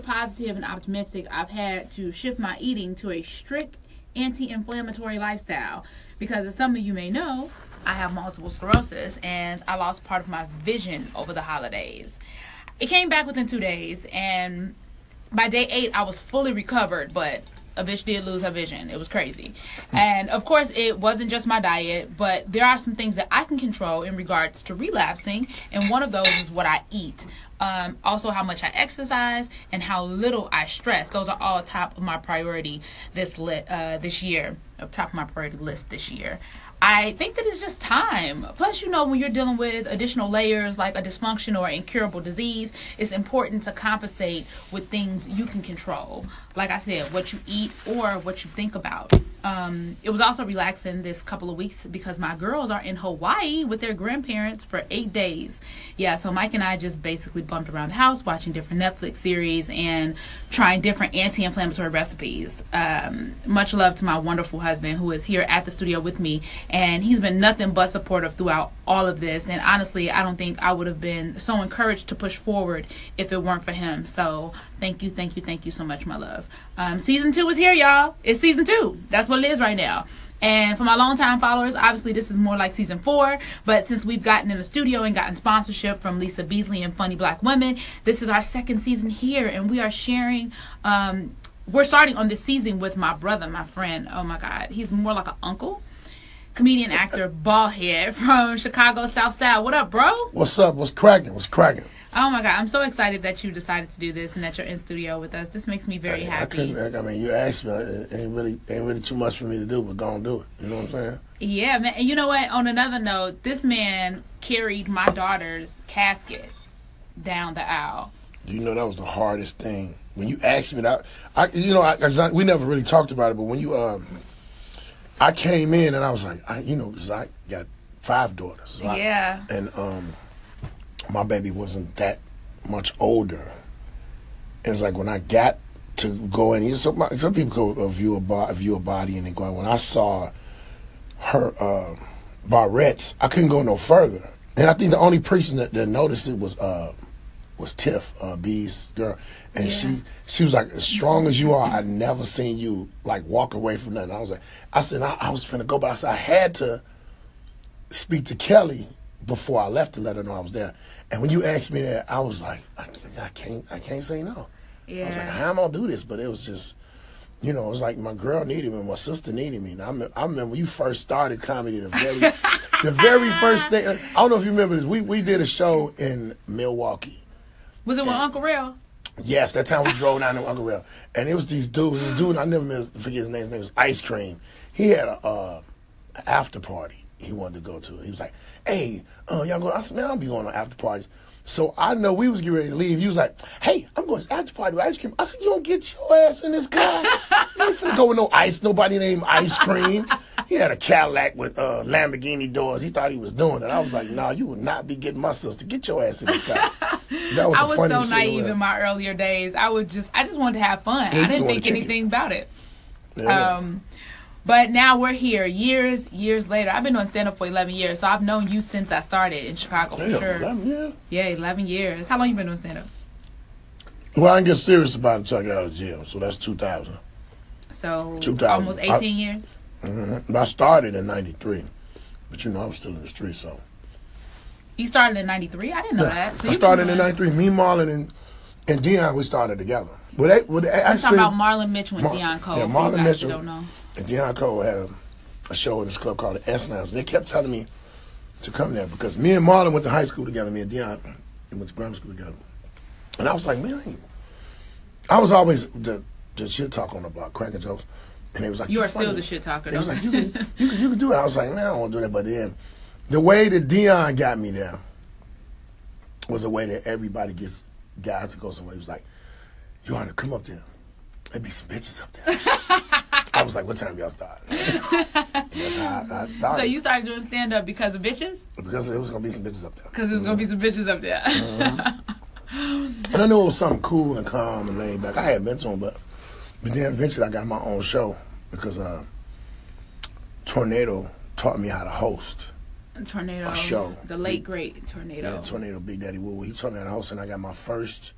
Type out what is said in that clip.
positive and optimistic, I've had to shift my eating to a strict anti-inflammatory lifestyle because as some of you may know, I have multiple sclerosis and I lost part of my vision over the holidays. It came back within 2 days and by day 8 I was fully recovered, but a bitch did lose her vision. It was crazy. And of course, it wasn't just my diet, but there are some things that I can control in regards to relapsing. And one of those is what I eat. Um, also, how much I exercise and how little I stress. Those are all top of my priority this lit uh, this year. Top of my priority list this year. I think that it's just time. Plus, you know, when you're dealing with additional layers like a dysfunction or incurable disease, it's important to compensate with things you can control. Like I said, what you eat or what you think about. Um, it was also relaxing this couple of weeks because my girls are in Hawaii with their grandparents for eight days. Yeah, so Mike and I just basically bumped around the house watching different Netflix series and trying different anti inflammatory recipes. Um, much love to my wonderful husband who is here at the studio with me, and he's been nothing but supportive throughout all of this. And honestly, I don't think I would have been so encouraged to push forward if it weren't for him. So thank you, thank you, thank you so much, my love. Um, season two is here, y'all. It's season two. That's what it is right now. And for my longtime followers, obviously this is more like season four. But since we've gotten in the studio and gotten sponsorship from Lisa Beasley and Funny Black Women, this is our second season here, and we are sharing. Um, we're starting on this season with my brother, my friend. Oh my God, he's more like an uncle. Comedian, actor, ball head from Chicago South Side. What up, bro? What's up? What's cracking? What's cracking? Oh my god, I'm so excited that you decided to do this and that you're in studio with us. This makes me very I, happy. I, I mean, you asked me. It ain't really, ain't really too much for me to do, but go and do it. You know what I'm saying? Yeah, man. And you know what? On another note, this man carried my daughter's casket down the aisle. Do you know that was the hardest thing? When you asked me that, I, you know, I, I, we never really talked about it, but when you, um, I came in and I was like, I, you know, because I got five daughters. right? Yeah. And um, my baby wasn't that much older. It's like when I got to go in, some, some people go view a, bo- view a body and they go, when I saw her uh, barrettes, I couldn't go no further. And I think the only person that, that noticed it was uh, was Tiff, uh, B's girl, and Yeah. she she was like, as strong as you are, I never seen you like walk away from nothing. I was like, I said I, I was finna go, but I said I had to speak to Kelly before I left to let her know I was there. And when you asked me that, I was like, I, can't- I can't I can't say no. I was like, how am I gonna do this? But it was just. You know, it was like my girl needed me, my sister needed me. And I, me- I remember you first started comedy, the very, the very first thing. I don't know if you remember this. We we did a show in Milwaukee. Was it with Uncle Real? Yes, that time we drove down to Uncle Will, and it was these dudes. This dude I never forget his name. His name was Ice Cream. He had a uh, after party he wanted to go to. He was like, "Hey, uh, y'all going?" I said, "Man, I don't be going to after parties." So I know we was getting ready to leave. He was like, "Hey, I'm going to after party with ice cream." I said, "You don't get your ass in this car. you ain't finna go with no ice. Nobody named Ice Cream." He had a Cadillac with uh, Lamborghini doors. He thought he was doing it. I was like, "Nah, you would not be getting my sister. Get your ass in this car." That was I was so naive in my earlier days. I would just, I just wanted to have fun. you I didn't think kick it. anything about it. Yeah. Um, but now we're here, years, years later. I've been doing stand up for 11 years, so I've known you since I started in Chicago for Damn, sure. 11 years. Yeah, 11 years. How long you been doing stand up? Well, I didn't get serious about it until I got out of jail. So that's 2000. So 2000. almost 18 I- years. Mm-hmm. But I started in 93. But you know, I was still in the street, so. You started in 93? I didn't know that. So I started in 93. Me, Marlon, and, and Deon, we started together. Well, they, well, they actually, talking about Marlon Mitchell and Mar- Deon Cole. yeah, Marlon Mitchell. Don't know. and Deon Cole had a, a show in this club called the S Lounge. They kept telling me to come there because me and Marlon went to high school together. Me and Deon we went to grammar school together. And I was like, man, I, I was always the, the shit talk on the block, cracking jokes. And they was like, You "You're are still funny." the shit talker. They was like, you can, you can, you can do it. I was like, man, I don't want to do that. But then, the way that Deon got me there was a way that everybody gets guys to go somewhere. He was like, you want to come up there. There'd be some bitches up there. I was like, what time y'all start? That's how I, I started. so you started doing stand up because of bitches? because it was gonna be some bitches up there. Because there's going to be some bitches up there. Mm-hmm. And I knew it was something cool and calm and laid back. I had been to them, but but then eventually I got my own show because uh, Tornado taught me how to host. Tornado. A show. The late, great Tornado. Yeah, Tornado Big Daddy Woo. He taught me how to host, and I got my first